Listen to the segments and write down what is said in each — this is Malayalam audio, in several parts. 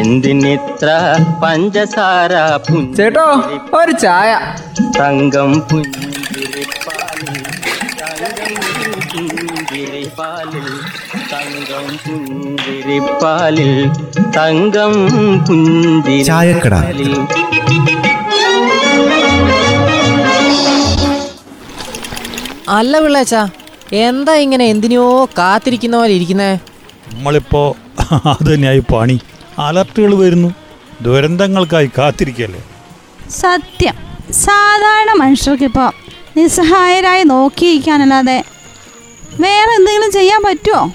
എന്തിനിത്ര പഞ്ചസാര ചേട്ടോ ഒരു ചായ. തങ്കം പുഞ്ചിരിപ്പാലിൽ തങ്കം പുഞ്ചിരിപ്പാലിൽ തങ്കം പുഞ്ചിരിപ്പാലിൽ. അല്ല പിള്ളേച്ചാ എന്താ ഇങ്ങനെ എന്തിനോ കാത്തിരിക്കുന്ന പോലെ ഇരിക്കുന്നേ? നമ്മളിപ്പോ അത് തന്നെയായി പണി. അലർട്ടുകൾ വരുന്നു. ദുരന്തങ്ങൾക്കായി കാത്തിരിക്കല്ലേ? സത്യം. സാധാരണ മനുഷ്യർക്കിപ്പോൾ നിസ്സഹായരായി നോക്കിയിരിക്കാനല്ലാതെ വേറെ എന്തെങ്കിലും ചെയ്യാൻ പറ്റുമോ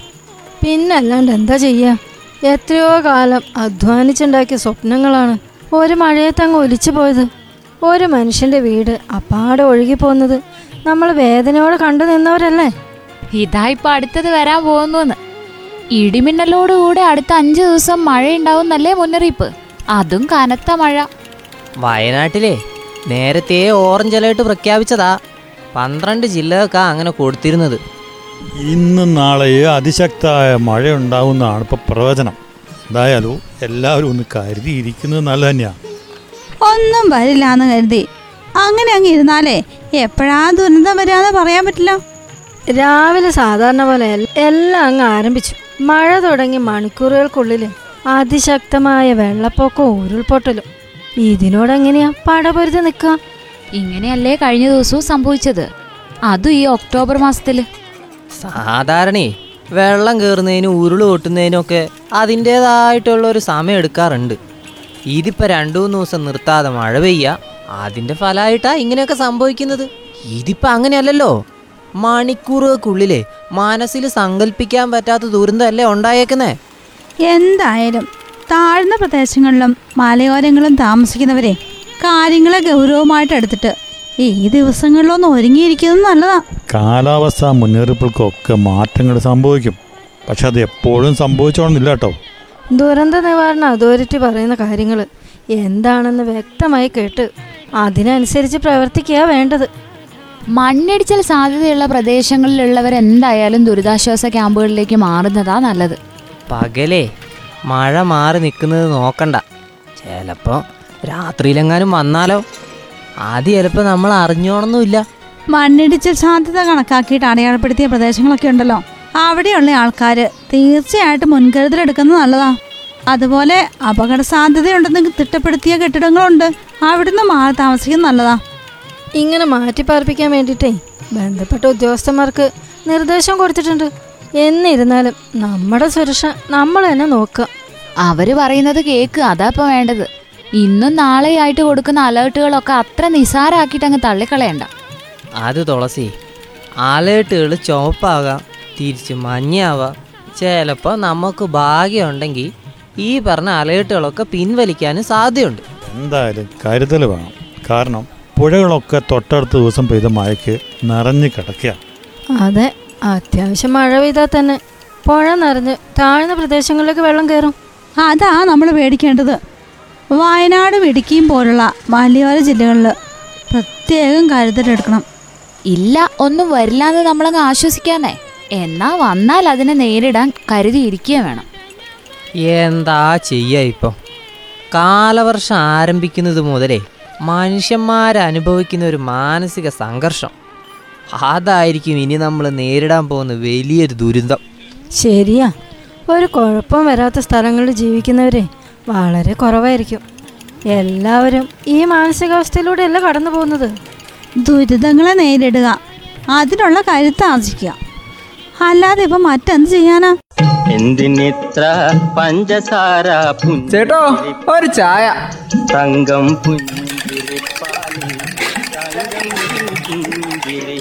പിന്നല്ലാണ്ട് എന്താ ചെയ്യാ? എത്രയോ കാലം അധ്വാനിച്ചുണ്ടാക്കിയ സ്വപ്നങ്ങളാണ് ഒരു മഴയത്ത് അങ്ങ് ഒലിച്ചു പോയത്. ഒരു മനുഷ്യന്റെ വീട് അപ്പാടെ ഒഴുകിപ്പോകുന്നത് നമ്മൾ വേദനയോടെ കണ്ടു നിന്നവരല്ലേ? ഇതാ ഇപ്പൊ അടുത്തത് വരാൻ പോകുന്നു ഇടിമിന്നലോടുകൂടെ അടുത്ത അഞ്ചു ദിവസം മഴയുണ്ടാവും മഴയുണ്ടാവുന്നല്ലേ മുന്നറിയിപ്പ്? അതും കനത്ത മഴ. വയനാട്ടിലെ നേരത്തെ ഓറഞ്ച് അലേർട്ട് പ്രഖ്യാപിച്ചതാ. പന്ത്രണ്ട് ജില്ലകൾക്കാ അങ്ങനെ കൊടുത്തിരുന്നത്. ഇന്നും നാളെ അതിശക്തമായ മഴ ഉണ്ടാവുന്നതാണ് ഇപ്പോൾ പ്രവചനം. എന്തായാലും എല്ലാവരും ഒന്ന് കരുതിയിരിക്കുന്നത് നല്ല തന്നെയാണ് ഒന്നും വരില്ല എന്ന് കരുതി. അങ്ങനെ അങ്ങ് ഇരുന്നാലേ എപ്പോഴാ ദുരന്തം വരാന്ന് പറയാൻ പറ്റില്ല. രാവിലെ സാധാരണ പോലെ എല്ലാം അങ്ങ് ആരംഭിച്ചു. മഴ തുടങ്ങി മണിക്കൂറുകൾക്കുള്ളിൽ അതിശക്തമായ വെള്ളപ്പൊക്കവും ഉരുൾപൊട്ടലും. ഇതിനോടെങ്ങനെയാ പടപൊരുതി നിൽക്കുക? ഇങ്ങനെയല്ലേ കഴിഞ്ഞ ദിവസവും സംഭവിച്ചത്. അതും ഈ ഒക്ടോബർ മാസത്തിൽ. സാധാരണേ വെള്ളം കയറുന്നതിനും ഉരുൾ പൊട്ടുന്നതിനും ഒക്കെ അതിന്റേതായിട്ടുള്ള ഒരു സമയം എടുക്കാറുണ്ട്. ഇതിപ്പോൾ രണ്ടു മൂന്ന് ദിവസം നിർത്താതെ മഴ പെയ്യുക അതിന്റെ ഫലമായിട്ടാ ഇങ്ങനെയൊക്കെ സംഭവിക്കുന്നത്. ഇതിപ്പോൾ അങ്ങനെയല്ലല്ലോ. മണിക്കൂറുകൾക്കുള്ളിലെ മനസ്സിൽ സങ്കല്പിക്കാൻ പറ്റാത്ത ദുരന്തമല്ലേ ഉണ്ടായേക്കുന്നേ? എന്തായാലും താഴ്ന്ന പ്രദേശങ്ങളിലും മലയോരങ്ങളും താമസിക്കുന്നവരെ കാര്യങ്ങളെ ഗൗരവമായിട്ട് എടുത്തിട്ട് ഈ ദിവസങ്ങളിലൊന്ന് ഒരുങ്ങിയിരിക്കുന്നത് നല്ലതാ. കാലാവസ്ഥാ മുന്നറിയിപ്പുകൾക്കൊക്കെ മാറ്റങ്ങൾ സംഭവിക്കും. പക്ഷെ അത് എപ്പോഴും സംഭവിച്ചോണമെന്നില്ല കേട്ടോ. ദുരന്ത നിവാരണ അതോറിറ്റി പറയുന്ന കാര്യങ്ങൾ എന്താണെന്ന് വ്യക്തമായി കേട്ട് അതിനനുസരിച്ച് പ്രവർത്തിക്കുക വേണ്ടത്. മണ്ണിടിച്ചൽ സാധ്യതയുള്ള പ്രദേശങ്ങളിലുള്ളവർ എന്തായാലും ദുരിതാശ്വാസ ക്യാമ്പുകളിലേക്ക് മാറുന്നതാ നല്ലത്. പകലേ മഴ മാറി നിൽക്കുന്നത് നോക്കണ്ട. ചിലപ്പോൾ രാത്രിയിലെങ്ങാനും വന്നാലോ? ആദ്യം ചിലപ്പോൾ നമ്മൾ അറിഞ്ഞോണമെന്നുമില്ല മണ്ണിടിച്ചിൽ സാധ്യത കണക്കാക്കിയിട്ട് അടയാളപ്പെടുത്തിയ പ്രദേശങ്ങളൊക്കെ ഉണ്ടല്ലോ. അവിടെയുള്ള ആൾക്കാർ തീർച്ചയായിട്ടും മുൻകരുതലെടുക്കുന്നത് നല്ലതാ. അതുപോലെ അപകട സാധ്യതയുണ്ടെന്ന് തിട്ടപ്പെടുത്തിയ കെട്ടിടങ്ങളുണ്ട്. അവിടുന്ന് മാറി താമസിക്കുന്നത് നല്ലതാ. ഇങ്ങനെ മാറ്റിപ്പാർപ്പിക്കാൻ വേണ്ടിയിട്ടേ ബന്ധപ്പെട്ട ഉദ്യോഗസ്ഥന്മാർക്ക് നിർദ്ദേശം കൊടുത്തിട്ടുണ്ട്. എന്നിരുന്നാലും നമ്മുടെ സുരക്ഷ നമ്മൾ തന്നെ നോക്കുക. അവർ പറയുന്നത് കേക്ക് അതാ ഇപ്പൊ വേണ്ടത്. ഇന്നും നാളെയായിട്ട് കൊടുക്കുന്ന അലേർട്ടുകളൊക്കെ അത്ര നിസാരാക്കിയിട്ട് അങ്ങ് തള്ളിക്കളയണ്ട. അത് തുളസി അലേർട്ടുകൾ ചുവപ്പാകാം തിരിച്ച് മഞ്ഞയാവാം ചിലപ്പോൾ നമുക്ക് ഭാഗ്യമുണ്ടെങ്കിൽ ഈ പറഞ്ഞ അലേർട്ടുകളൊക്കെ പിൻവലിക്കാനും സാധ്യതയുണ്ട്. എന്തായാലും കരുതൽ വേണം. കാരണം പുഴകളൊക്കെ തൊട്ടടുത്ത ദിവസം പെയ്ത മഴയ്ക്ക് നിറഞ്ഞു കിടക്കുക. അതെ അത്യാവശ്യം മഴ പെയ്താൽ തന്നെ. പുഴ നിറഞ്ഞ് താഴ്ന്ന പ്രദേശങ്ങളിലേക്ക് വെള്ളം കയറും. അതാ നമ്മൾ പേടിക്കേണ്ടത്. വയനാടും ഇടുക്കിയും പോലുള്ള മലയോര ജില്ലകളിൽ പ്രത്യേകം കരുതലെടുക്കണം ഇല്ല ഒന്നും വരില്ല എന്ന് നമ്മളങ്ങ് ആശ്വസിക്കാനേ എന്നാ വന്നാൽ അതിനെ നേരിടാൻ കരുതിയിരിക്കുക വേണം. എന്താ ചെയ്യുക ഇപ്പം? കാലവർഷം ആരംഭിക്കുന്നത് മുതലേ മനുഷ്യന്മാരനുഭവിക്കുന്ന ഒരു മാനസിക സംഘർഷം. അതായിരിക്കും ഇനി നമ്മൾ നേരിടാൻ പോകുന്ന വലിയൊരു ദുരിതം. ശരിയാ. ഒരു കുഴപ്പം വരാത്ത സ്ഥലങ്ങളിൽ ജീവിക്കുന്നവരെ വളരെ കുറവായിരിക്കും. എല്ലാവരും ഈ മാനസികാവസ്ഥയിലൂടെയല്ല കടന്നു പോകുന്നത്? ദുരിതങ്ങളെ നേരിടുക. അതിനുള്ള കരുത്ത് ആർജിക്കുക. അല്ലാതെ ഇപ്പൊ മറ്റെന്ത് ചെയ്യാനാ? എന്തിനിത്ര പഞ്ചസാര ചേട്ടോ ഒരു ചായ. തങ്കം പുഞ്ചിരിപ്പാലിൽ